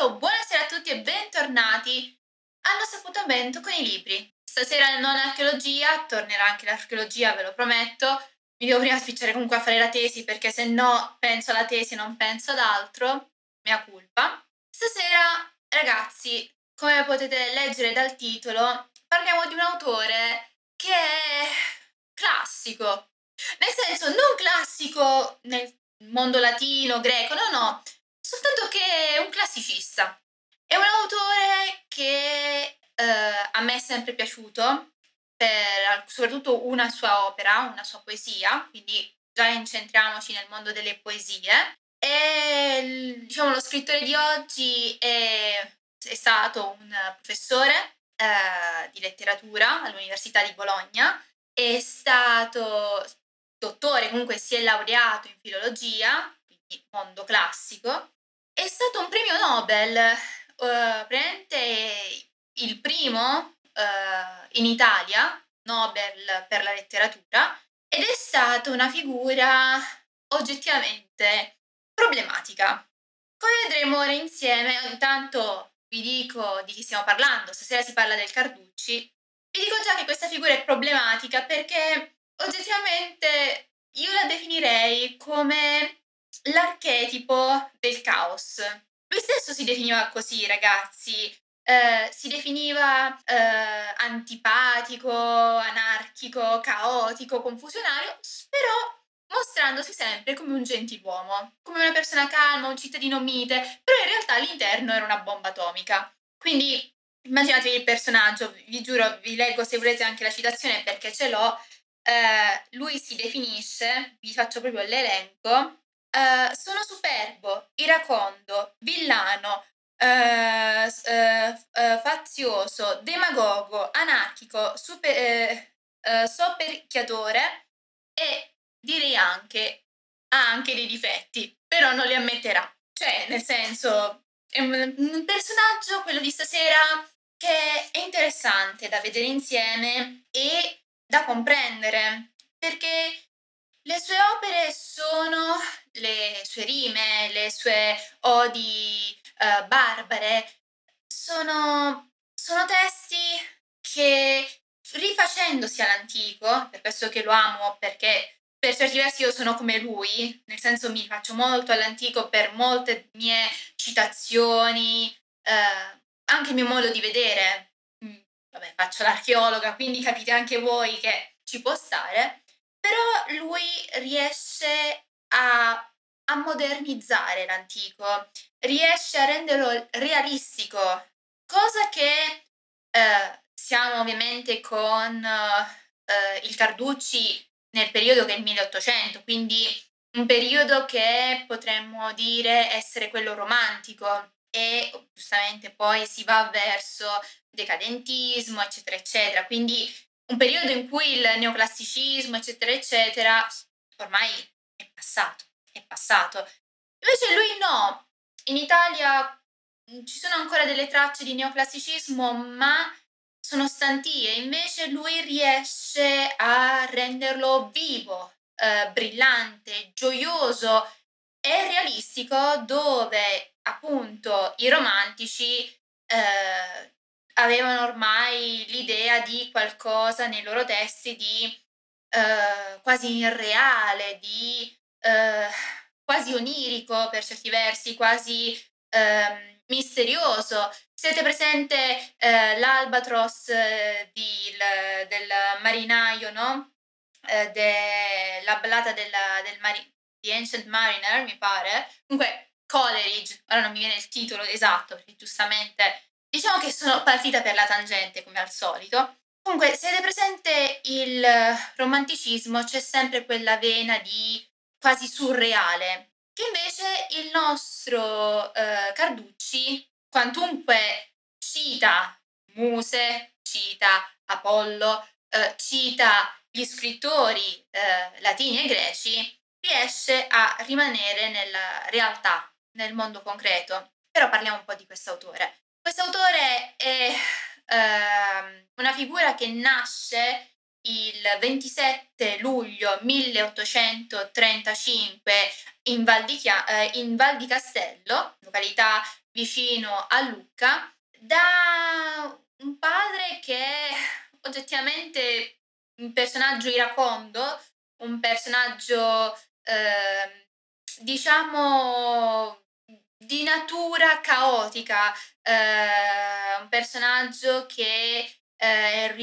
intanto buonasera a tutti e bentornati al nostro appuntamento con i libri. Stasera non archeologia, tornerà anche l'archeologia, ve lo prometto. Mi devo prima spicciare comunque a fare la tesi perché se no penso alla tesi e non penso ad altro. Mia colpa. Stasera, ragazzi, come potete leggere dal titolo, parliamo di un autore che è classico. Nel senso, non classico nel mondo latino, greco, no, no, soltanto che è un classicista. È un autore che eh, a me è sempre piaciuto, per soprattutto una sua opera, una sua poesia, quindi già incentriamoci nel mondo delle poesie. E diciamo lo scrittore di oggi è, è stato un professore eh, di letteratura all'Università di Bologna, è stato dottore, comunque si è laureato in filologia, quindi mondo classico, è stato un premio Nobel, uh, praticamente il primo uh, in Italia, Nobel per la letteratura, ed è stata una figura oggettivamente problematica. Come vedremo ora insieme, intanto vi dico di chi stiamo parlando, stasera si parla del Carducci, vi dico già che questa figura è problematica perché oggettivamente io la definirei come l'archetipo del caos. Lui stesso si definiva così, ragazzi. Eh, si definiva eh, antipatico, anarchico, caotico, confusionario, però mostrandosi sempre come un gentiluomo, come una persona calma, un cittadino mite, però in realtà all'interno era una bomba atomica. Quindi immaginatevi il personaggio, vi giuro, vi leggo se volete anche la citazione perché ce l'ho. Eh, lui si definisce, vi faccio proprio l'elenco, Uh, sono superbo, iracondo, villano, uh, uh, fazioso, demagogo, anarchico, super, soperchiatore e direi anche ha anche dei difetti, però non li ammetterà. Cioè, nel senso, è un, un personaggio, quello di stasera, che è interessante da vedere insieme e da comprendere, perché le sue opere sono le sue rime, le sue odi uh, barbare, sono, sono testi che rifacendosi all'antico, per questo che lo amo, perché per certi versi io sono come lui, nel senso mi faccio molto all'antico per molte mie citazioni, eh, anche il mio modo di vedere. Mm, vabbè, faccio l'archeologa, quindi capite anche voi che ci può stare. Però lui riesce a, a modernizzare l'antico, riesce a renderlo realistico, cosa che eh, siamo ovviamente con eh, il Carducci nel periodo che è il 1800, quindi un periodo che potremmo dire essere quello romantico e giustamente poi si va verso decadentismo, eccetera, eccetera. Quindi un periodo in cui il neoclassicismo, eccetera, eccetera, ormai è passato, è passato. Invece lui no, in Italia mm, ci sono ancora delle tracce di neoclassicismo, ma sono stantie, invece lui riesce a renderlo vivo, eh, brillante, gioioso e realistico dove appunto i romantici eh, avevano ormai l'idea di qualcosa nei loro testi di eh, quasi irreale, di eh, quasi onirico per certi versi, quasi eh, misterioso. Siete presente eh, l'albatros eh, di, il, del marinaio, no? Eh, de, la ballata della, del mari- di Ancient Mariner, mi pare. Comunque, Coleridge, ora non mi viene il titolo esatto, perché giustamente Diciamo che sono partita per la tangente come al solito. Comunque, se avete presente il romanticismo, c'è sempre quella vena di quasi surreale, che invece il nostro eh, Carducci, quantunque cita Muse, cita Apollo, eh, cita gli scrittori eh, latini e greci, riesce a rimanere nella realtà, nel mondo concreto. Però parliamo un po' di questo autore. Questo autore è eh, una figura che nasce il 27 luglio 1835 in Val di, Chia- eh, in Val di Castello, località vicino a Lucca, da un padre che è oggettivamente un personaggio iracondo, un personaggio eh, diciamo di natura caotica, eh, un personaggio che è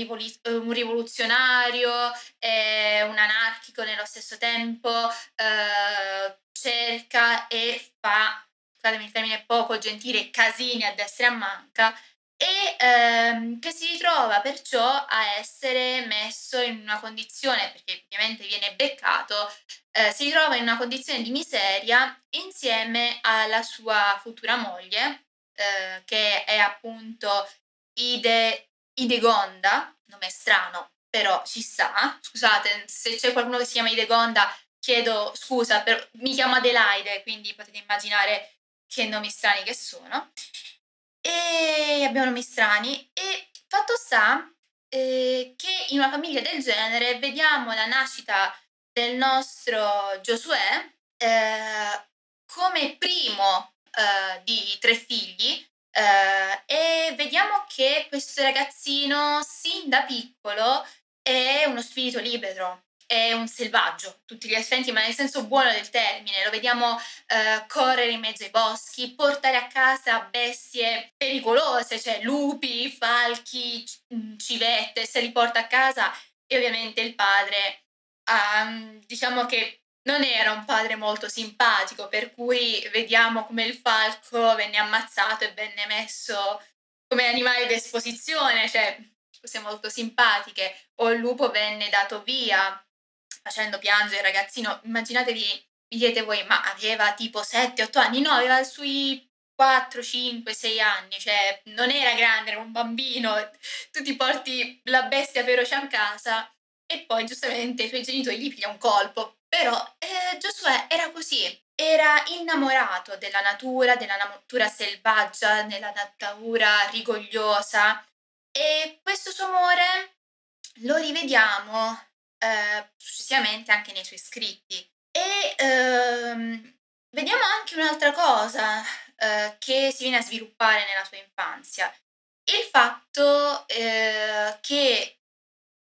un rivoluzionario, è un anarchico nello stesso tempo, eh, cerca e fa, scusatemi il termine poco gentile, casini a destra e a manca, e ehm, che si ritrova perciò a essere messo in una condizione, perché ovviamente viene beccato, eh, si ritrova in una condizione di miseria insieme alla sua futura moglie, eh, che è appunto Ide, Idegonda, nome strano, però ci sta. Scusate, se c'è qualcuno che si chiama Idegonda, chiedo scusa, per, mi chiamo Adelaide, quindi potete immaginare che nomi strani che sono e abbiamo nomi strani. E fatto sta eh, che in una famiglia del genere vediamo la nascita del nostro Giosuè eh, come primo eh, di tre figli eh, e vediamo che questo ragazzino sin da piccolo è uno spirito libero, è un selvaggio tutti gli effetti, ma nel senso buono del termine. Lo vediamo eh, correre in mezzo ai boschi, portare a casa bestie pericolose, cioè lupi, falchi, mm, civette, se li porta a casa e ovviamente il padre, um, diciamo che non era un padre molto simpatico, per cui vediamo come il falco venne ammazzato e venne messo come animale d'esposizione, cioè cose molto simpatiche, o il lupo venne dato via facendo piangere il ragazzino. Immaginatevi, mi dite voi, ma aveva tipo 7-8 anni? No, aveva sui 4, 5, 6 anni, cioè non era grande, era un bambino. Tu ti porti la bestia feroce a casa e poi giustamente i tuoi genitori gli pigliano un colpo. Però eh, Giosuè era così, era innamorato della natura, della natura selvaggia, della natura rigogliosa e questo suo amore lo rivediamo eh, successivamente anche nei suoi scritti. E ehm, vediamo anche un'altra cosa eh, che si viene a sviluppare nella sua infanzia, il fatto eh, che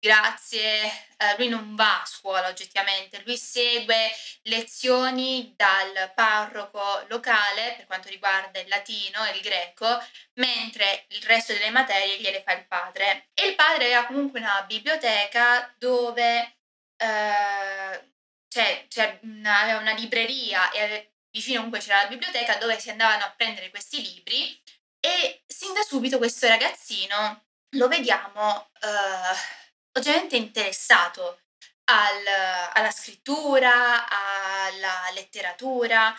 grazie, eh, lui non va a scuola oggettivamente, lui segue lezioni dal parroco locale per quanto riguarda il latino e il greco, mentre il resto delle materie gliele fa il padre. E il padre aveva comunque una biblioteca dove eh, cioè, cioè, aveva una libreria e vicino comunque c'era la biblioteca dove si andavano a prendere questi libri e sin da subito questo ragazzino lo vediamo eh, oggettivamente interessato al, alla scrittura, alla letteratura.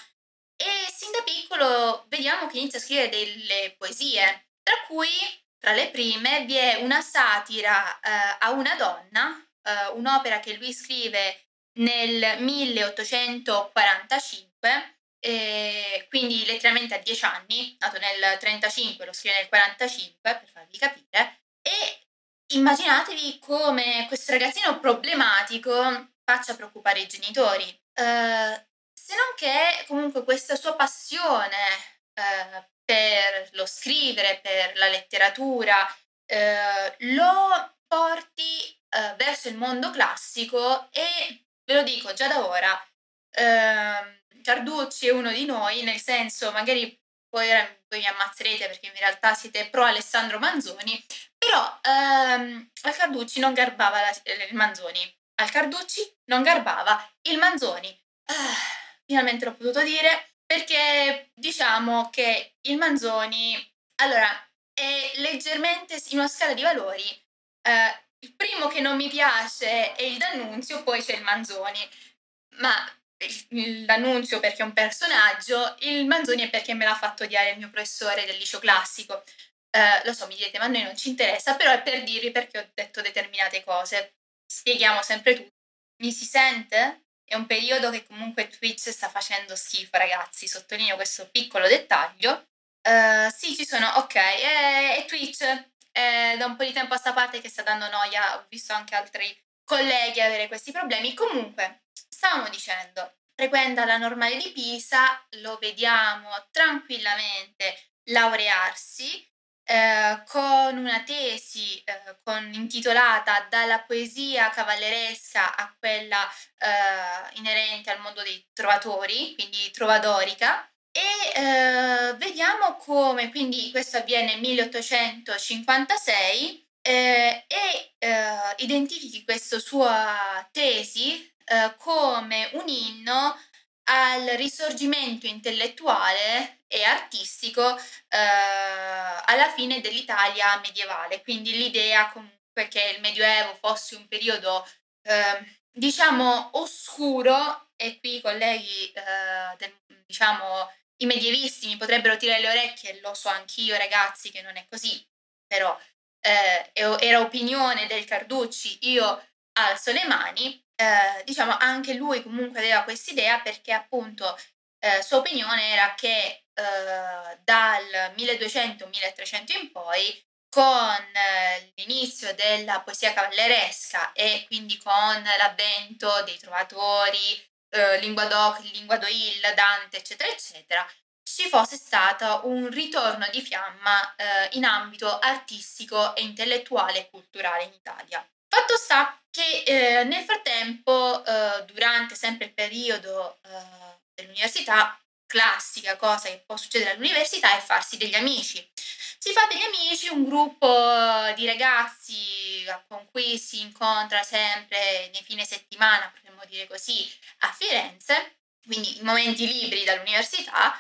E sin da piccolo vediamo che inizia a scrivere delle poesie, tra cui tra le prime vi è una satira eh, a una donna, eh, un'opera che lui scrive nel 1845, eh, quindi letteralmente a 10 anni, nato nel 35, lo scrive nel 45 per farvi capire, e immaginatevi come questo ragazzino problematico faccia preoccupare i genitori. Uh, se non che comunque questa sua passione uh, per lo scrivere, per la letteratura, uh, lo porti verso il mondo classico e ve lo dico già da ora, ehm, Carducci è uno di noi, nel senso magari poi, poi mi ammazzerete perché in realtà siete pro Alessandro Manzoni, però ehm, al Carducci non garbava la, il Manzoni. Al Carducci non garbava il Manzoni. Ah, finalmente l'ho potuto dire perché diciamo che il Manzoni, allora, è leggermente in una scala di valori. Eh, il primo che non mi piace è il D'Annunzio, poi c'è il Manzoni. Ma l'annunzio perché è un personaggio, il Manzoni è perché me l'ha fatto odiare il mio professore del liceo classico. Eh, lo so, mi direte, ma a noi non ci interessa, però è per dirvi perché ho detto determinate cose. Spieghiamo sempre tutto. Mi si sente? È un periodo che comunque Twitch sta facendo schifo, ragazzi. Sottolineo questo piccolo dettaglio. Uh, sì, ci sono, ok. E, e Twitch è da un po' di tempo a sta parte che sta dando noia. Ho visto anche altri colleghi avere questi problemi. Comunque, stavamo dicendo, frequenta la normale di Pisa, lo vediamo tranquillamente laurearsi eh, con una tesi eh, con, intitolata Dalla poesia cavalleresca a quella eh, inerente al mondo dei trovatori, quindi trovadorica. E eh, vediamo come, quindi questo avviene nel 1856 eh, e identifichi questa sua tesi come un inno al risorgimento intellettuale e artistico eh, alla fine dell'Italia medievale, quindi l'idea comunque che il Medioevo fosse un periodo eh, diciamo oscuro e qui i colleghi eh, del, diciamo i medievisti mi potrebbero tirare le orecchie, lo so anch'io ragazzi che non è così, però eh, era opinione del Carducci, io alzo le mani, eh, diciamo anche lui comunque aveva questa idea perché appunto eh, sua opinione era che eh, dal 1200-1300 in poi con eh, l'inizio della poesia cavalleresca e quindi con l'avvento dei trovatori, eh, Linguadoc, Linguadoil, Dante, eccetera, eccetera, ci fosse stato un ritorno di fiamma eh, in ambito artistico e intellettuale e culturale in Italia. Fatto sta che eh, nel frattempo, eh, durante sempre il periodo dell'università, classica cosa che può succedere all'università è farsi degli amici. Si fa degli amici, un gruppo di ragazzi con cui si incontra sempre nei fine settimana, potremmo dire così, a Firenze, quindi in momenti liberi dall'università,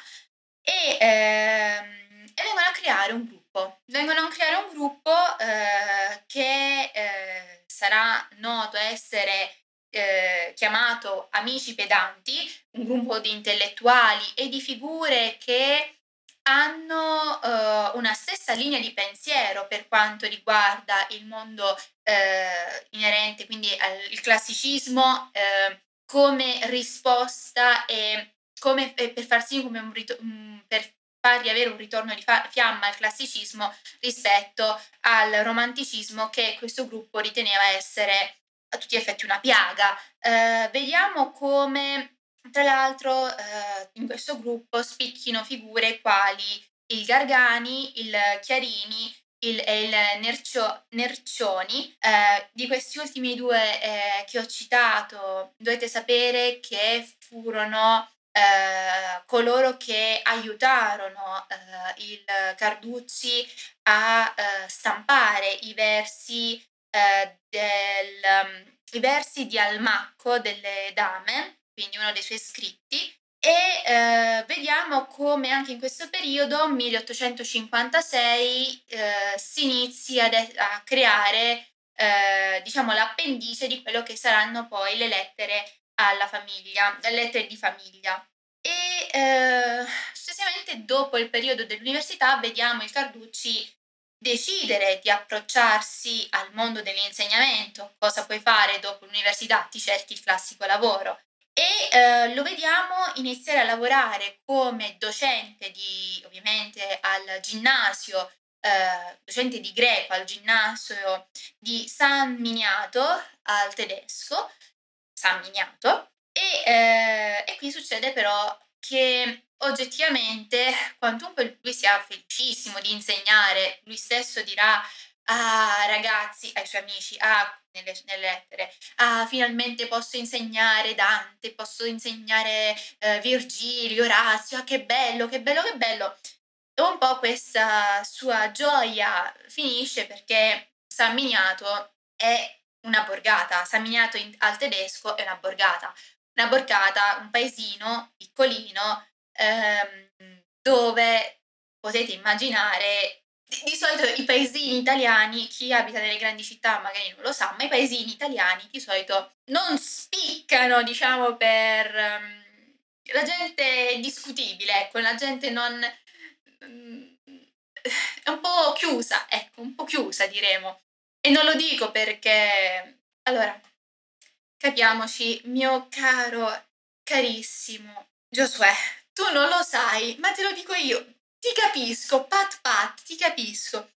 e, ehm, e vengono a creare un gruppo. Vengono a creare un gruppo eh, che eh, sarà noto essere eh, chiamato Amici Pedanti, un gruppo di intellettuali e di figure che hanno uh, una stessa linea di pensiero per quanto riguarda il mondo uh, inerente, quindi al classicismo uh, come risposta e come per far sì come un rito- per fargli avere un ritorno di fa- fiamma al classicismo rispetto al romanticismo che questo gruppo riteneva essere a tutti gli effetti una piaga. Eh, vediamo come, tra l'altro, eh, in questo gruppo spicchino figure quali il Gargani, il Chiarini il, e il Nercio, Nercioni. Eh, di questi ultimi due eh, che ho citato, dovete sapere che furono eh, coloro che aiutarono eh, il Carducci a eh, stampare i versi, eh, del, um, i versi di Almacco delle Dame, quindi uno dei suoi scritti, e eh, vediamo come anche in questo periodo, 1856, eh, si inizi a, creare diciamo l'appendice di quello che saranno poi le lettere alla famiglia, lettere di famiglia. E eh, successivamente, dopo il periodo dell'università, vediamo il Carducci decidere di approcciarsi al mondo dell'insegnamento. Cosa puoi fare dopo l'università? Ti cerchi il classico lavoro. E eh, lo vediamo iniziare a lavorare come docente di, ovviamente, al ginnasio, eh, docente di greco al ginnasio di San Miniato al tedesco, San Miniato, e, eh, e qui succede però che oggettivamente, quantunque lui sia felicissimo di insegnare, lui stesso dirà ah ragazzi, ai suoi amici, ah, nelle, nelle lettere, ah, finalmente posso insegnare Dante, posso insegnare eh, Virgilio, Orazio, ah, che bello, che bello, che bello. E un po' questa sua gioia finisce perché San Miniato è una borgata, San Miniato in, al tedesco è una borgata, una borgata, un paesino piccolino ehm, dove potete immaginare di, di, solito i paesini italiani, chi abita nelle grandi città magari non lo sa, ma i paesini italiani di solito non spiccano, diciamo, per um, la gente discutibile, ecco, la gente non um, è un po' chiusa, ecco, un po' chiusa diremo. E non lo dico perché, allora, capiamoci, mio caro, carissimo Giosuè, tu non lo sai, ma te lo dico io, ti capisco, pat pat, ti capisco.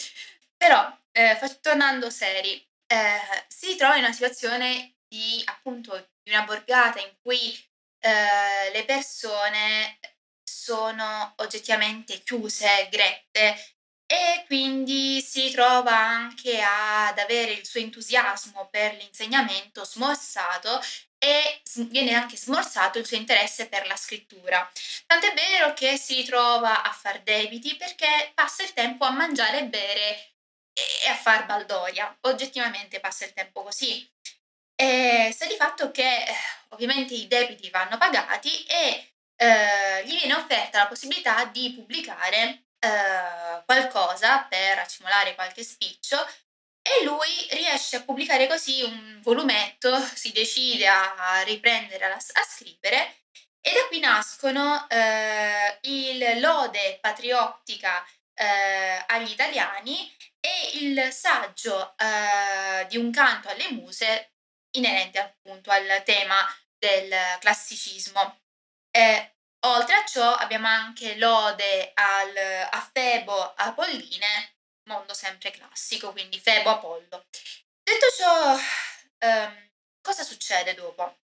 Però, eh, tornando seri, eh, si trova in una situazione di, appunto, di una borgata in cui eh, le persone sono oggettivamente chiuse, grette e quindi si trova anche ad avere il suo entusiasmo per l'insegnamento smorzato e viene anche smorzato il suo interesse per la scrittura. Tant'è vero che si trova a far debiti perché passa il tempo a mangiare e bere e a far baldoria. Oggettivamente passa il tempo così. E sta di fatto che ovviamente i debiti vanno pagati e eh, gli viene offerta la possibilità di pubblicare eh, qualcosa per accumulare qualche spiccio e lui riesce a pubblicare così un volumetto, si decide a riprendere a, a scrivere e da qui nascono eh, il lode patriottica eh, agli italiani e il saggio eh, di un canto alle muse inerente appunto al tema del classicismo. Oltre a ciò abbiamo anche lode al, a Febo Apolline mondo sempre classico, quindi Febo Apollo. Detto ciò, ehm, cosa succede dopo?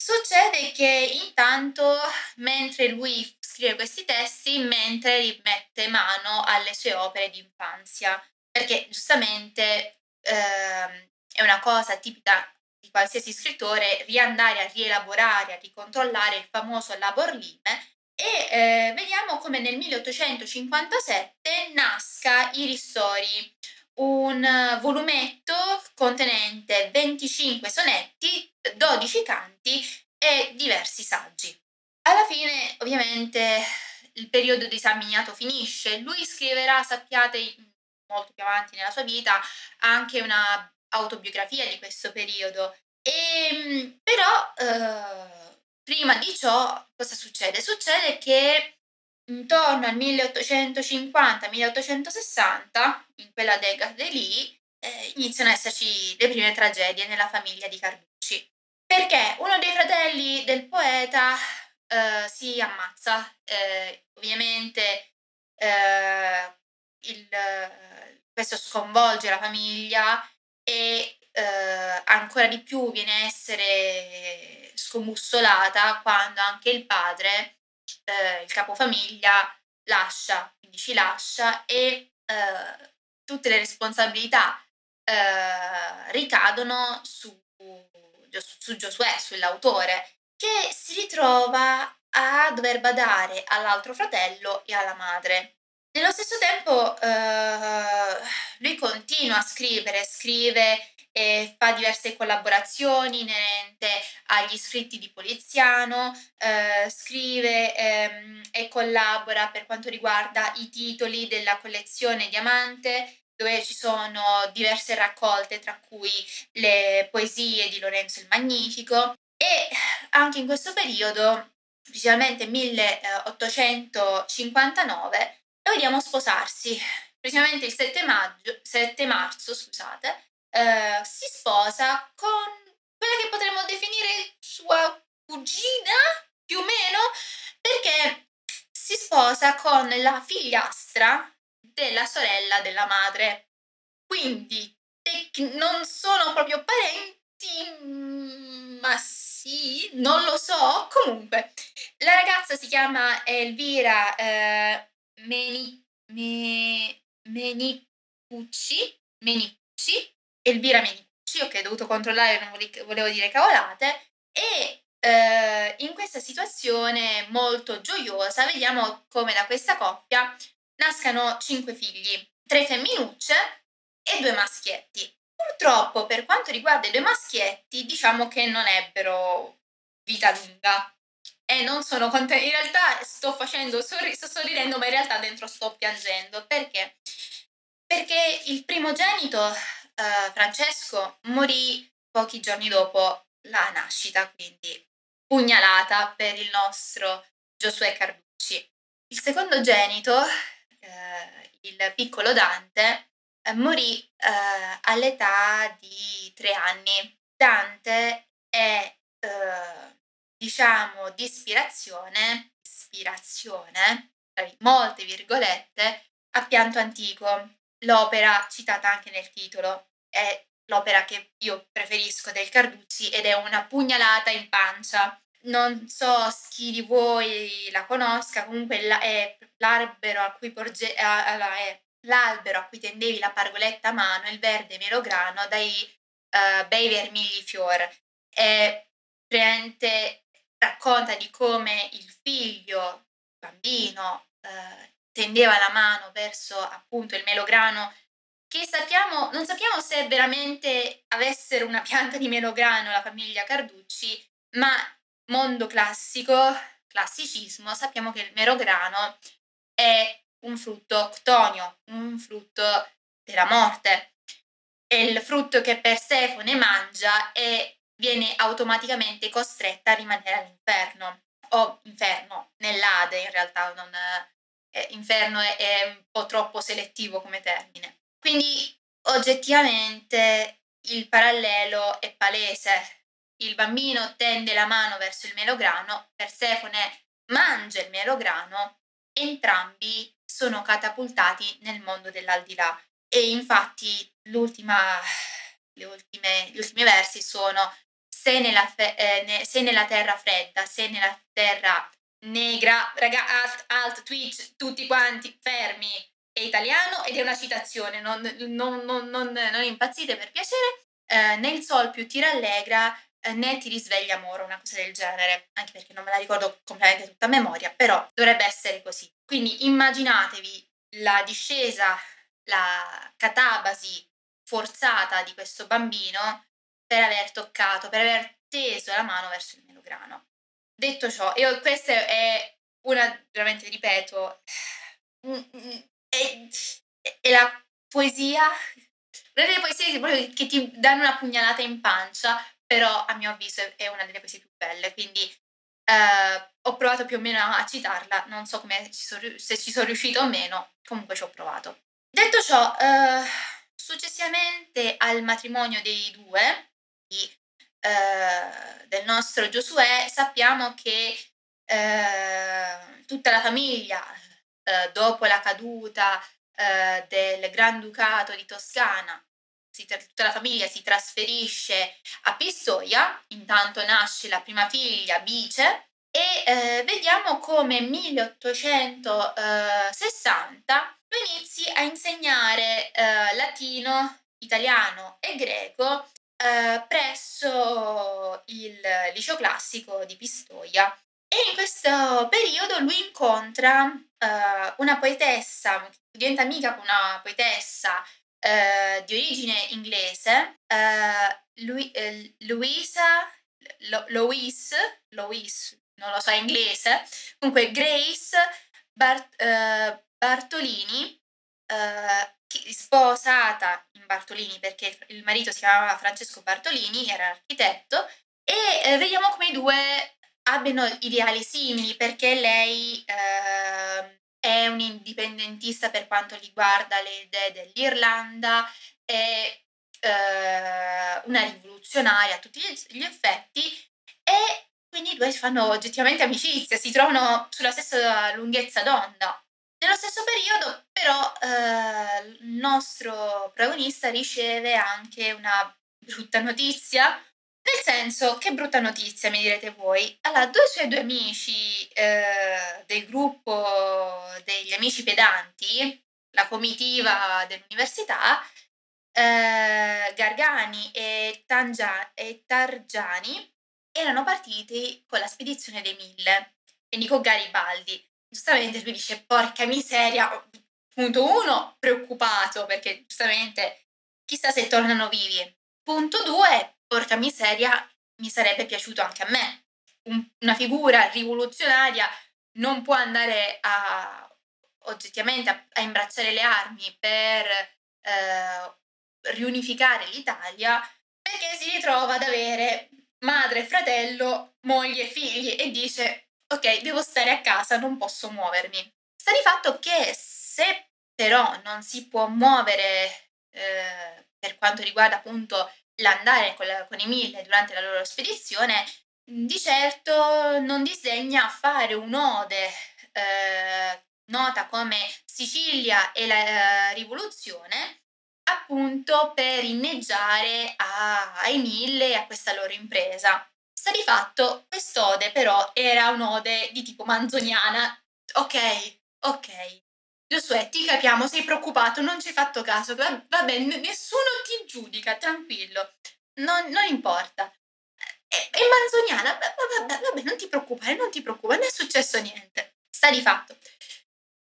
Succede che intanto, mentre lui scrive questi testi, mentre rimette mano alle sue opere di infanzia, perché giustamente ehm, è una cosa tipica di qualsiasi scrittore riandare a rielaborare, a ricontrollare il famoso labor lime e eh, vediamo come nel 1857 nasca I Ristori, un volumetto contenente 25 sonetti, 12 canti e diversi saggi. Alla fine, ovviamente, il periodo di San Miniato finisce. Lui scriverà, sappiate, molto più avanti nella sua vita, anche una autobiografia di questo periodo. E, ehm, però eh, prima di ciò cosa succede? Succede che intorno al 1850-1860, in quella decade lì, eh, iniziano ad esserci le prime tragedie nella famiglia di Carducci. Perché uno dei fratelli del poeta eh, si ammazza, eh, ovviamente eh, il, questo sconvolge la famiglia e eh, ancora di più viene a essere scombussolata quando anche il padre, eh, il capofamiglia, lascia, quindi ci lascia e eh, tutte le responsabilità eh, ricadono su, su Giosuè, sull'autore, che si ritrova a dover badare all'altro fratello e alla madre. Nello stesso tempo eh, lui continua a scrivere, scrive e fa diverse collaborazioni inerente agli scritti di Poliziano, eh, scrive ehm, e collabora per quanto riguarda i titoli della collezione Diamante, dove ci sono diverse raccolte, tra cui le poesie di Lorenzo il Magnifico. E anche in questo periodo, principalmente 1859, lo vediamo sposarsi, precisamente il 7, maggio, 7 marzo, scusate, eh, si sposa con quella che potremmo definire sua cugina, più o meno, perché si sposa con la figliastra della sorella della madre. Quindi non sono proprio parenti, mm, ma sì, non lo so. Comunque, la ragazza si chiama Elvira eh, Meni, Me, Menicucci, Menicucci Elvira Menicucci, ok, ho dovuto controllare, non volevo dire cavolate, e eh, in questa situazione molto gioiosa vediamo come da questa coppia nascano cinque figli, tre femminucce e due maschietti. Purtroppo per quanto riguarda i due maschietti diciamo che non ebbero vita lunga e non sono contenta, in realtà sto facendo, sorri- sto sorridendo ma in realtà dentro sto piangendo, perché? Perché il primogenito uh, Francesco morì pochi giorni dopo la nascita, quindi pugnalata per il nostro Giosuè Carducci. Il secondogenito, uh, il piccolo Dante, uh, morì all'età di tre anni. Dante è, diciamo, di ispirazione, ispirazione, tra molte virgolette, a pianto antico, l'opera citata anche nel titolo è l'opera che io preferisco del Carducci ed è una pugnalata in pancia non so chi di voi la conosca, comunque la è l'albero a cui porge è l'albero a cui tendevi la pargoletta a mano, il verde melograno dai, ehm, bei vermigli fior. E praticamente racconta di come il figlio, bambino, ehm, tendeva la mano verso appunto il melograno che sappiamo non sappiamo se veramente avessero una pianta di melograno la famiglia Carducci, ma mondo classico, classicismo, sappiamo che il melograno è un frutto ctonio, un frutto della morte. È il frutto che Persefone mangia e viene automaticamente costretta a rimanere all'inferno. O inferno, nell'Ade in realtà, non, eh, inferno è, è un po' troppo selettivo come termine. Quindi oggettivamente il parallelo è palese. Il bambino tende la mano verso il melograno, Persefone mangia il melograno, entrambi sono catapultati nel mondo dell'aldilà. E infatti l'ultima, le ultime, gli ultimi versi sono se nella, fe, eh, ne, se nella terra fredda, se nella terra negra, raga, alt, alt, Twitch, tutti quanti fermi, è italiano ed è una citazione, non, non, non, non impazzite per piacere, eh, nel sol più ti rallegra, eh, né ti risveglia amore, una cosa del genere, anche perché non me la ricordo completamente tutta a memoria, però dovrebbe essere così. Quindi immaginatevi la discesa, la catabasi forzata di questo bambino per aver toccato, per aver teso la mano verso il melograno. Detto ciò, io questa è una, veramente ripeto, è, è la poesia, una delle poesie che ti danno una pugnalata in pancia, però a mio avviso è una delle poesie più belle, quindi eh, ho provato più o meno a citarla, non so ci sono, se ci sono riuscito o meno, comunque ci ho provato. Detto ciò, eh, successivamente al matrimonio dei due, di, eh, del nostro Giosuè, sappiamo che eh, tutta la famiglia eh, dopo la caduta eh, del Granducato di Toscana, si, tutta la famiglia si trasferisce a Pistoia, intanto nasce la prima figlia Bice e eh, vediamo come 1860 lui inizi a insegnare eh, latino, italiano e greco eh, presso il liceo classico di Pistoia e in questo periodo lui incontra uh, una poetessa, diventa amica con una poetessa uh, di origine inglese, uh, Lu- Louisa, Lo- Louise, Louise, non lo so inglese, comunque Grace Bart- Bartolini, sposata in Bartolini perché il marito si chiamava Francesco Bartolini, era architetto, e vediamo come i due abbiano ideali simili perché lei eh, è un indipendentista per quanto riguarda le idee dell'Irlanda, è eh, una rivoluzionaria a tutti gli effetti e quindi i due fanno oggettivamente amicizia, si trovano sulla stessa lunghezza d'onda. Nello stesso periodo però eh, il nostro protagonista riceve anche una brutta notizia nel senso, che brutta notizia, mi direte voi. Allora, due suoi due amici eh, del gruppo degli amici pedanti, la comitiva dell'università, eh, Gargani e, Tangia- e Targiani, erano partiti con la spedizione dei Mille, quindi con Garibaldi. Giustamente lui dice, porca miseria, punto uno, preoccupato perché giustamente chissà se tornano vivi. Punto due, porca miseria, mi sarebbe piaciuto anche a me. Un, una figura rivoluzionaria non può andare a oggettivamente a, a imbracciare le armi per eh, riunificare l'Italia perché si ritrova ad avere madre, fratello, moglie e figli e dice ok, devo stare a casa, non posso muovermi. Sta di fatto che se però non si può muovere eh, per quanto riguarda appunto l'andare con, la, con i mille durante la loro spedizione, di certo non disegna fare un'ode eh, nota come Sicilia e la eh, rivoluzione, appunto per inneggiare a, ai mille e a questa loro impresa. Sta di fatto, quest'ode però era un'ode di tipo manzoniana. Ok, ok. Giosuè, ti capiamo, sei preoccupato, non ci hai fatto caso. Va, vabbè, nessuno ti giudica, tranquillo. Non, non importa. È, è manzoniana, vabbè, vabbè, non ti preoccupare, non ti preoccupare, non è successo niente. Sta di fatto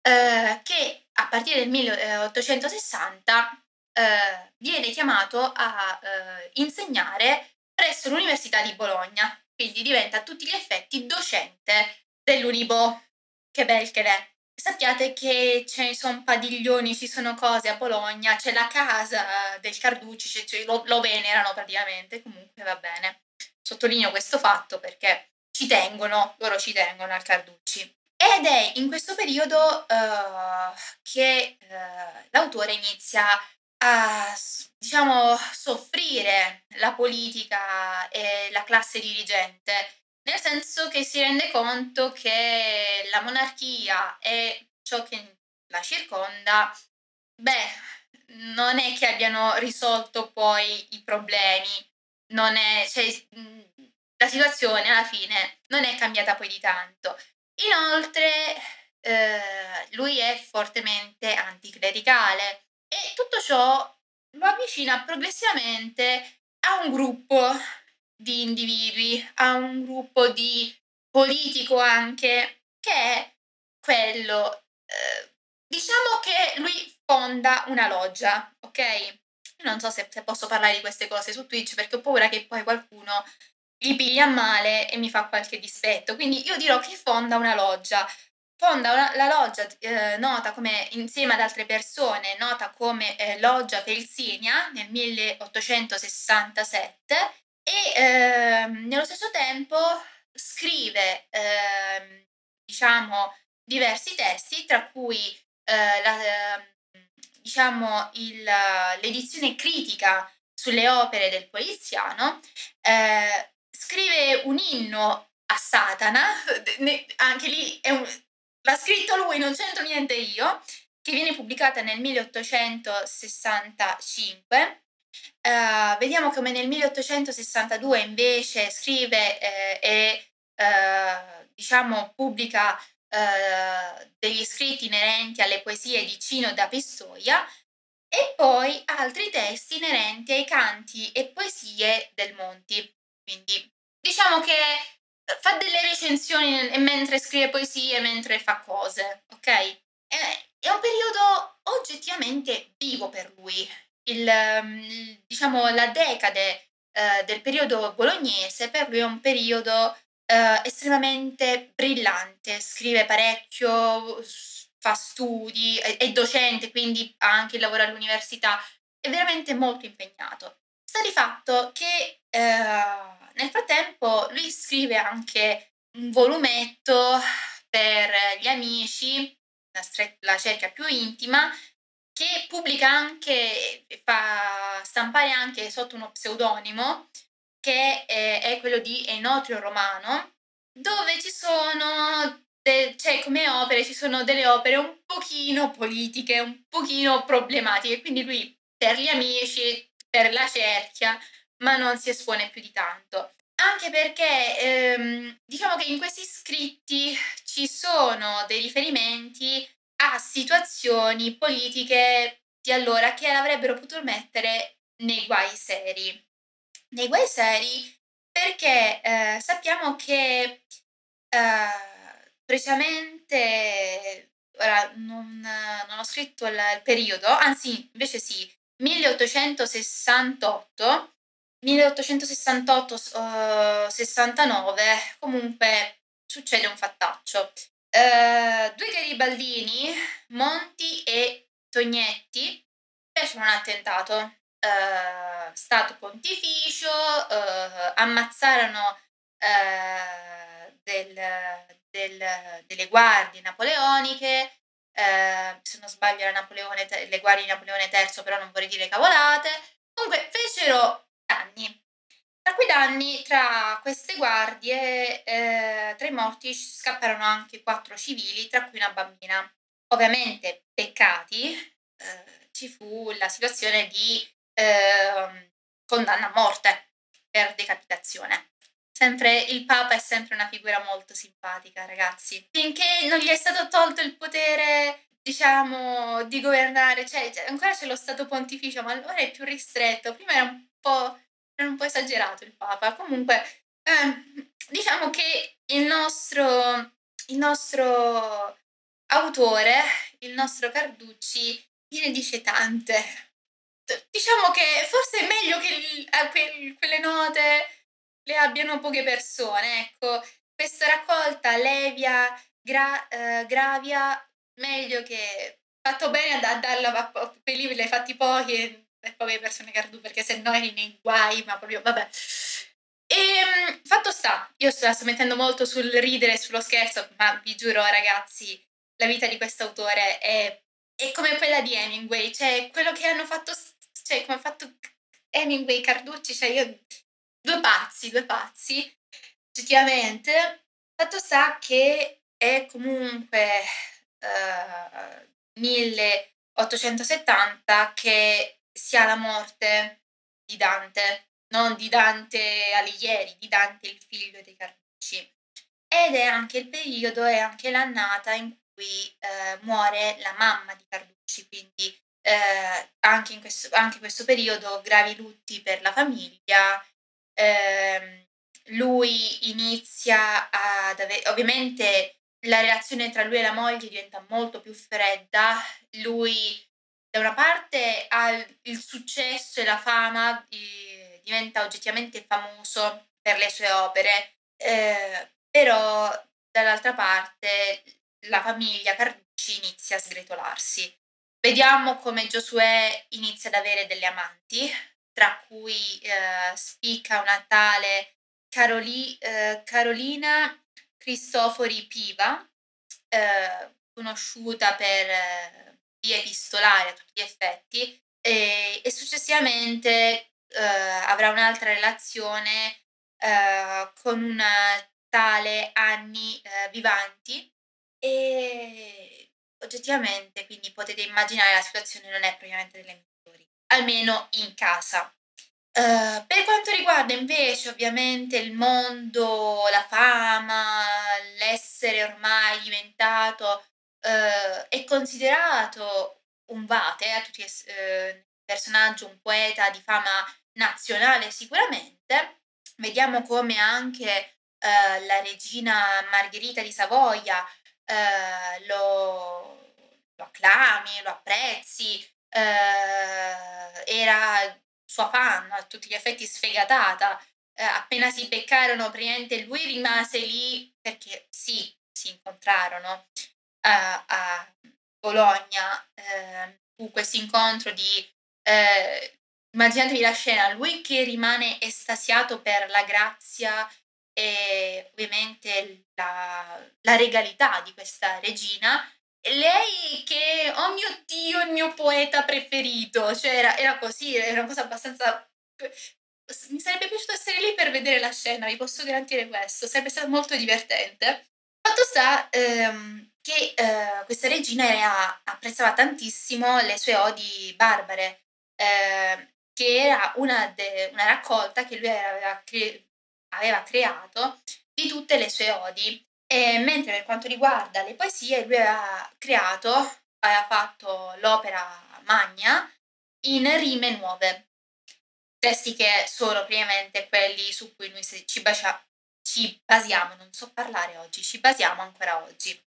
eh, che a partire del 1860 eh, viene chiamato a eh, insegnare presso l'Università di Bologna, quindi diventa a tutti gli effetti docente dell'Unibo. Che bel che è. Sappiate che ci sono padiglioni, ci sono cose a Bologna, c'è la casa del Carducci, cioè, lo, lo venerano praticamente, comunque va bene. Sottolineo questo fatto perché ci tengono, loro ci tengono al Carducci. Ed è in questo periodo uh, che uh, l'autore inizia a, diciamo, soffrire la politica e la classe dirigente, nel senso che si rende conto che la monarchia e ciò che la circonda, beh, non è che abbiano risolto poi i problemi, non è, cioè, la situazione alla fine non è cambiata poi di tanto. Inoltre, eh, lui è fortemente anticlericale e tutto ciò lo avvicina progressivamente a un gruppo di individui, a un gruppo di politico anche, che è quello, eh, diciamo che lui fonda una loggia, ok? Io non so se, se posso parlare di queste cose su Twitch perché ho paura che poi qualcuno gli piglia male e mi fa qualche dispetto. Quindi io dirò che fonda una loggia. Fonda una, la loggia eh, nota come, insieme ad altre persone, nota come eh, Loggia Felsinia nel 1867 e eh, nello stesso tempo scrive, ehm, diciamo, diversi testi, tra cui eh, la, ehm, diciamo, il, l'edizione critica sulle opere del poliziano, eh, scrive un inno a Satana, anche lì un, l'ha scritto lui, non c'entro niente io, che viene pubblicata nel 1865. Uh, eh, vediamo come nel 1862 invece scrive eh, e uh, diciamo pubblica uh, degli scritti inerenti alle poesie di Cino da Pistoia e poi altri testi inerenti ai canti e poesie del Monti. Quindi diciamo che eh, fa delle recensioni mentre scrive poesie, mentre fa cose, ok? È, è un periodo oggettivamente vivo per lui. Il, mm, diciamo, la decade uh, del periodo bolognese per lui è un periodo uh, estremamente brillante. Scrive parecchio, fa studi, è, è docente, quindi ha anche il lavoro all'università. È veramente molto impegnato. Sta di fatto che uh, nel frattempo lui scrive anche un volumetto per gli amici, la, stre- la cerchia più intima, che pubblica anche, fa stampare anche sotto uno pseudonimo, che è, è quello di Enotrio Romano, dove ci sono, de- cioè come opere, ci sono delle opere un pochino politiche, un pochino problematiche, quindi lui per gli amici, per la cerchia, ma non si espone più di tanto. Anche perché ehm, diciamo che in questi scritti ci sono dei riferimenti a situazioni politiche di allora che avrebbero potuto mettere nei guai seri. Nei guai seri perché eh, sappiamo che eh, precisamente, ora non, non ho scritto il, il periodo, anzi invece sì, 1868 1868-69 comunque succede un fattaccio. Uh, due garibaldini, Monti e Tognetti, fecero un attentato. Uh, stato pontificio, uh, ammazzarono del, del, delle guardie napoleoniche, se non sbaglio era Napoleone, le guardie di Napoleone III, però non vorrei dire cavolate. Comunque fecero danni. Tra quei danni, tra queste guardie, eh, tra i morti scapparono anche quattro civili, tra cui una bambina. Ovviamente, peccati, eh, ci fu la situazione di eh, condanna a morte per decapitazione. sempre il Papa è sempre una figura molto simpatica, ragazzi. Finché non gli è stato tolto il potere, diciamo, di governare, cioè, cioè ancora c'è lo Stato pontificio, ma ora è più ristretto. Prima era un po', era un po esagerato il Papa. Comunque, eh, diciamo che il nostro, il nostro autore, il nostro Carducci, viene dice tante. Diciamo che forse è meglio che il, quelle note le abbiano poche persone, ecco. Questa raccolta Levia, gra, eh, Gravia, meglio che fatto bene a darla a quei libri, l'hai fatti pochi poche persone Cardu, perché se no eri nei guai, ma proprio, vabbè. E ehm, fatto sta, io sto, sto mettendo molto sul ridere e sullo scherzo, ma vi giuro ragazzi, la vita di questo autore è, è, come quella di Hemingway, cioè quello che hanno fatto, cioè come ha fatto Hemingway, Carducci, cioè io due pazzi, due pazzi, effettivamente. Fatto sta che è comunque uh, 1870 che si ha la morte di Dante, non di Dante Alighieri, di Dante il figlio dei Carducci. Ed è anche il periodo, è anche l'annata in cui uh, muore la mamma di Carducci, quindi uh, anche in questo, anche questo periodo gravi lutti per la famiglia, eh, lui inizia ad avere, ovviamente la relazione tra lui e la moglie diventa molto più fredda, lui da una parte ha il successo e la fama, diventa oggettivamente famoso per le sue opere, eh, però dall'altra parte la famiglia Carducci inizia a sgretolarsi. Vediamo come Giosuè inizia ad avere delle amanti, tra cui eh, spicca una tale Caroli, eh, Carolina Cristofori Piva, eh, conosciuta per eh, via epistolare a tutti gli effetti, e, e successivamente eh, avrà un'altra relazione eh, con una tale Anni Vivanti e oggettivamente quindi potete immaginare la situazione non è propriamente delle almeno in casa. Uh, per quanto riguarda invece ovviamente il mondo, la fama, l'essere ormai diventato uh, e considerato un vate a tutti uh, personaggio, un poeta di fama nazionale sicuramente, vediamo come anche la regina Margherita di Savoia lo, lo acclami, lo apprezzi, eh, era sua fan, a tutti gli effetti sfegatata. Eh, appena si beccarono, praticamente lui rimase lì perché sì, si incontrarono eh, a Bologna. Eh, fu questo incontro di eh, immaginatevi la scena, lui che rimane estasiato per la grazia e ovviamente la, la regalità di questa regina lei che, oh mio Dio, il mio poeta preferito, cioè era, era così, era una cosa abbastanza... Mi sarebbe piaciuto essere lì per vedere la scena, vi posso garantire questo, sarebbe stato molto divertente. Fatto sta ehm, che eh, questa regina era, apprezzava tantissimo le sue odi barbare, eh, che era una, de, una, raccolta che lui aveva, cre- aveva creato di tutte le sue odi e mentre per quanto riguarda le poesie, lui aveva creato, aveva fatto l'opera magna in rime nuove. Testi che sono praticamente quelli su cui noi ci, bacia, ci basiamo, non so parlare oggi, ci basiamo ancora oggi.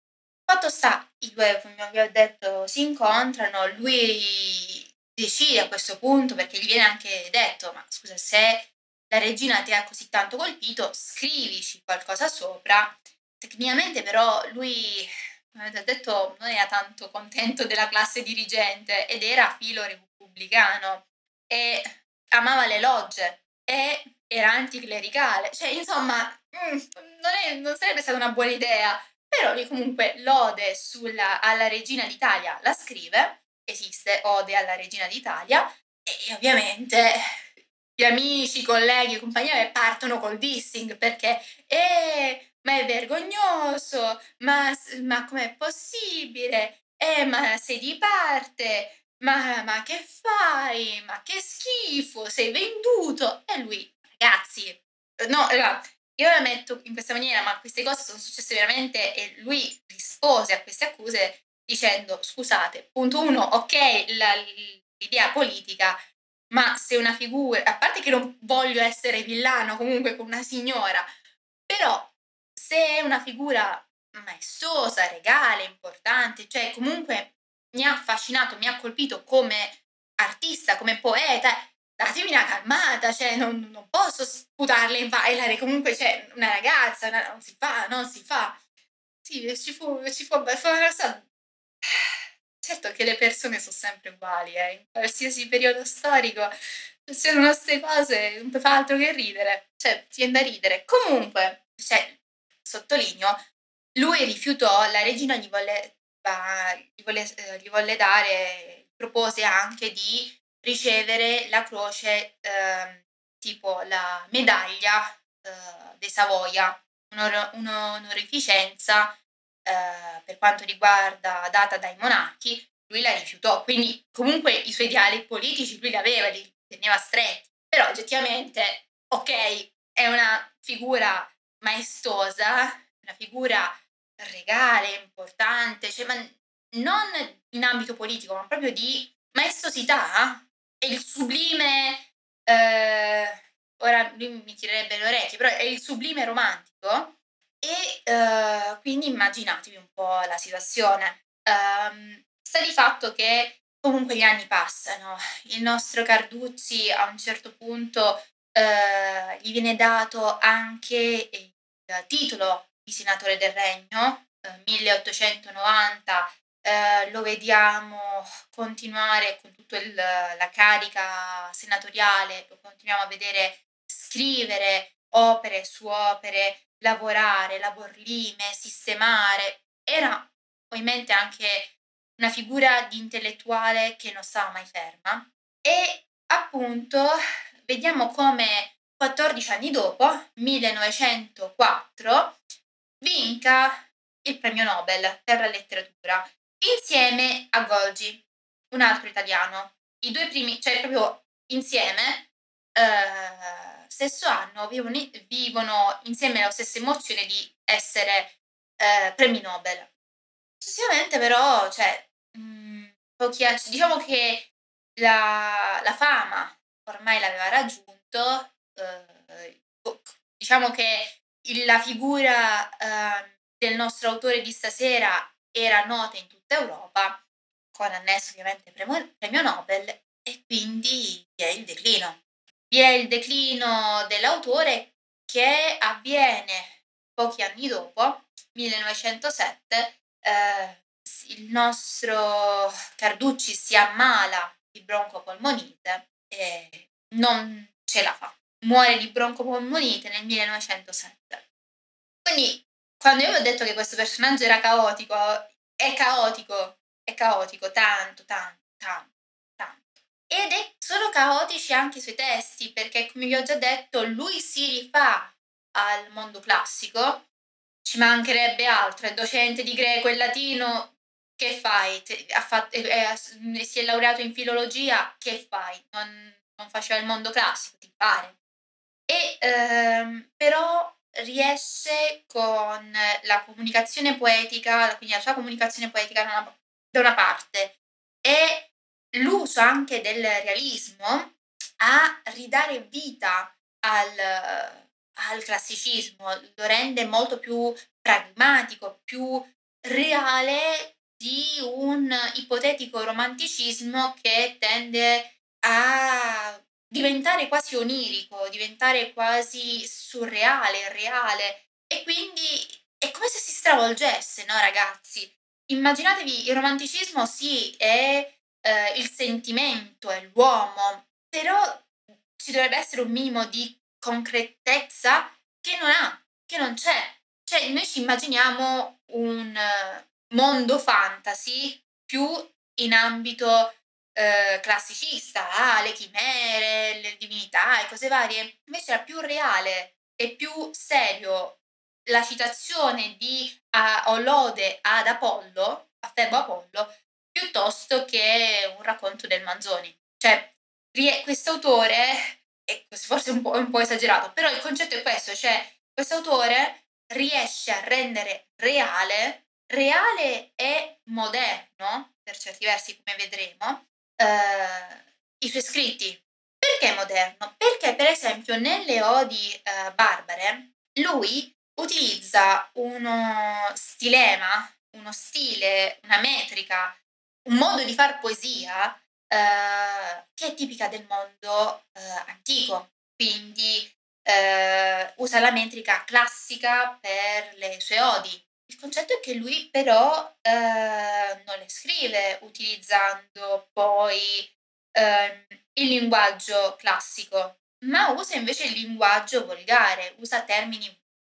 Fatto sta, i due, come vi ho detto, si incontrano, lui decide a questo punto, perché gli viene anche detto, ma scusa, se la regina ti ha così tanto colpito, scrivici qualcosa sopra Tecnicamente però lui, come avete detto, non era tanto contento della classe dirigente ed era filo repubblicano e amava le logge e era anticlericale. Cioè, insomma, mm, non, è, non sarebbe stata una buona idea. Però lui comunque l'ode sulla, alla regina d'Italia la scrive, esiste Ode alla regina d'Italia, e ovviamente gli amici, i colleghi, i compagni partono col dissing perché eh, ma è vergognoso, ma, ma com'è possibile? Eh, ma sei di parte, ma, ma che fai? Ma che schifo, sei venduto? E lui, ragazzi, no, in io la metto in questa maniera, ma queste cose sono successe veramente e lui rispose a queste accuse dicendo scusate, punto uno, ok, la, l'idea politica, ma se una figura, a parte che non voglio essere villano comunque con una signora, però se è una figura maestosa, regale, importante, cioè comunque mi ha affascinato, mi ha colpito come artista, come poeta, datemi una calmata, cioè non, non posso sputarle in Vailare, comunque c'è una ragazza, una, non si fa, non si fa. Sì, ci fu, ci fu, fu una cosa... Certo che le persone sono sempre uguali, eh, in qualsiasi periodo storico succedono queste cose, non fa altro che ridere, cioè ti viene da ridere. Comunque, cioè, sottolineo, lui rifiutò, la regina gli volle, gli volle, eh, gli volle dare, propose anche di ricevere la croce, eh, tipo la medaglia eh, dei Savoia, un'onorificenza eh, per quanto riguarda data dai monarchi, lui la rifiutò. Quindi comunque i suoi ideali politici lui li aveva, li teneva stretti. Però oggettivamente, ok, è una figura maestosa, una figura regale, importante, cioè, ma non in ambito politico, ma proprio di maestosità è il sublime, eh, ora lui mi tirerebbe le orecchie, però è il sublime romantico e eh, quindi immaginatevi un po' la situazione. Um, sta di fatto che comunque gli anni passano, il nostro Carducci a un certo punto eh, gli viene dato anche il titolo di senatore del regno, eh, 1890 eh, lo vediamo continuare con tutta la carica senatoriale, lo continuiamo a vedere scrivere opere su opere, lavorare, laborlime, sistemare. Era ovviamente anche una figura di intellettuale che non stava mai ferma e appunto vediamo come 14 anni dopo, 1904, vinca il premio Nobel per la letteratura insieme a Golgi, un altro italiano. I due primi, cioè proprio insieme, eh, stesso anno, vivono, vivono, insieme la stessa emozione di essere eh, premi Nobel. Successivamente però, cioè, mh, mm, pochi diciamo che la, la, fama ormai l'aveva raggiunto, eh, diciamo che la figura eh, del nostro autore di stasera era nota in tutta Europa, con annesso ovviamente premio, premio Nobel, e quindi vi è il declino. Vi è il declino dell'autore che avviene pochi anni dopo, 1907, eh, il nostro Carducci si ammala di broncopolmonite e non ce la fa. Muore di broncopolmonite nel 1907. Quindi quando io vi ho detto che questo personaggio era caotico, è caotico, è caotico, tanto, tanto, tanto, tanto. Ed è, sono caotici anche i suoi testi, perché come vi ho già detto, lui si rifà al mondo classico, ci mancherebbe altro, è docente di greco e latino, che fai? Ha fatto, è, è, si è laureato in filologia, che fai? Non, non faceva il mondo classico, ti pare. E ehm, però riesce con la comunicazione poetica, quindi la sua comunicazione poetica da una, parte e l'uso anche del realismo a ridare vita al, al classicismo, lo rende molto più pragmatico, più reale di un ipotetico romanticismo che tende a diventare quasi onirico, diventare quasi surreale, reale e quindi è come se si stravolgesse, no ragazzi? Immaginatevi il romanticismo sì è eh, il sentimento, è l'uomo, però ci dovrebbe essere un minimo di concretezza che non ha, che non c'è. Cioè noi ci immaginiamo un mondo fantasy più in ambito eh, classicista, ah, le chimere, le divinità e cose varie, invece era più reale e più serio la citazione di uh, Olode ad Apollo, a Febo Apollo, piuttosto che un racconto del Manzoni. Cioè, questo autore, è forse un un po' esagerato, però il concetto è questo, cioè questo autore riesce a rendere reale, reale e moderno, per certi versi come vedremo, eh, i suoi scritti. Perché moderno? Perché per esempio nelle odi eh, barbare lui utilizza uno stilema, uno stile, una metrica, un modo di far poesia eh, che è tipica del mondo eh, antico. Quindi eh, usa la metrica classica per le sue odi. Il concetto è che lui però eh, non le scrive utilizzando poi ehm, il linguaggio classico, ma usa invece il linguaggio volgare, usa termini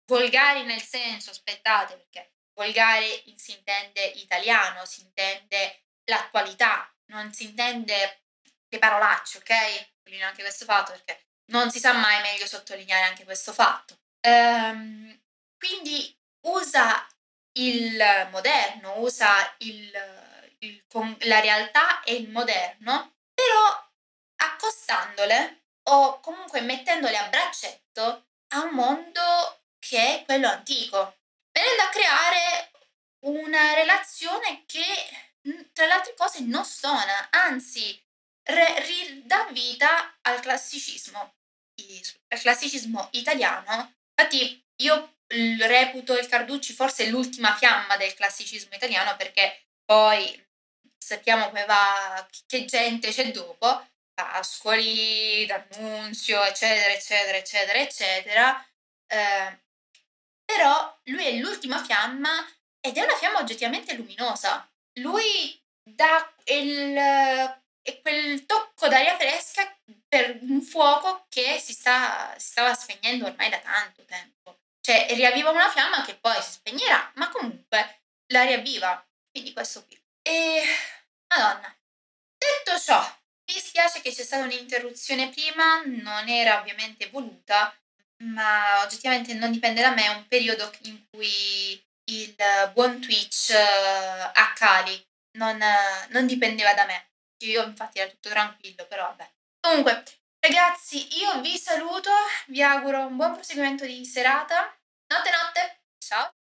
volgari nel senso, aspettate, perché volgare si intende italiano, si intende l'attualità, non si intende le parolacce, ok? Sottolineo anche questo fatto perché non si sa mai meglio sottolineare anche questo fatto. Ehm, quindi usa il moderno, usa il, il, la realtà e il moderno, però accostandole o comunque mettendole a braccetto a un mondo che è quello antico, venendo a creare una relazione che tra le altre cose non stona, anzi re- ridà vita al classicismo il classicismo italiano, infatti io reputo il Carducci forse l'ultima fiamma del classicismo italiano perché poi sappiamo come va, che gente c'è dopo, Pascoli, D'Annunzio, eccetera, eccetera, eccetera, eccetera. Eh, però lui è l'ultima fiamma ed è una fiamma oggettivamente luminosa. Lui dà il, quel tocco d'aria fresca per un fuoco che si, sta, si stava spegnendo ormai da tanto tempo. Cioè, riavviva una fiamma che poi si spegnerà, ma comunque la riavviva. Quindi questo qui. E... Madonna. Detto ciò, mi dispiace che c'è stata un'interruzione prima, non era ovviamente voluta, ma oggettivamente non dipende da me, è un periodo in cui il buon Twitch uh, a Cali non, uh, non dipendeva da me. Io infatti era tutto tranquillo, però vabbè. Comunque, ragazzi, io vi saluto, vi auguro un buon proseguimento di serata. Notte notte. Ciao.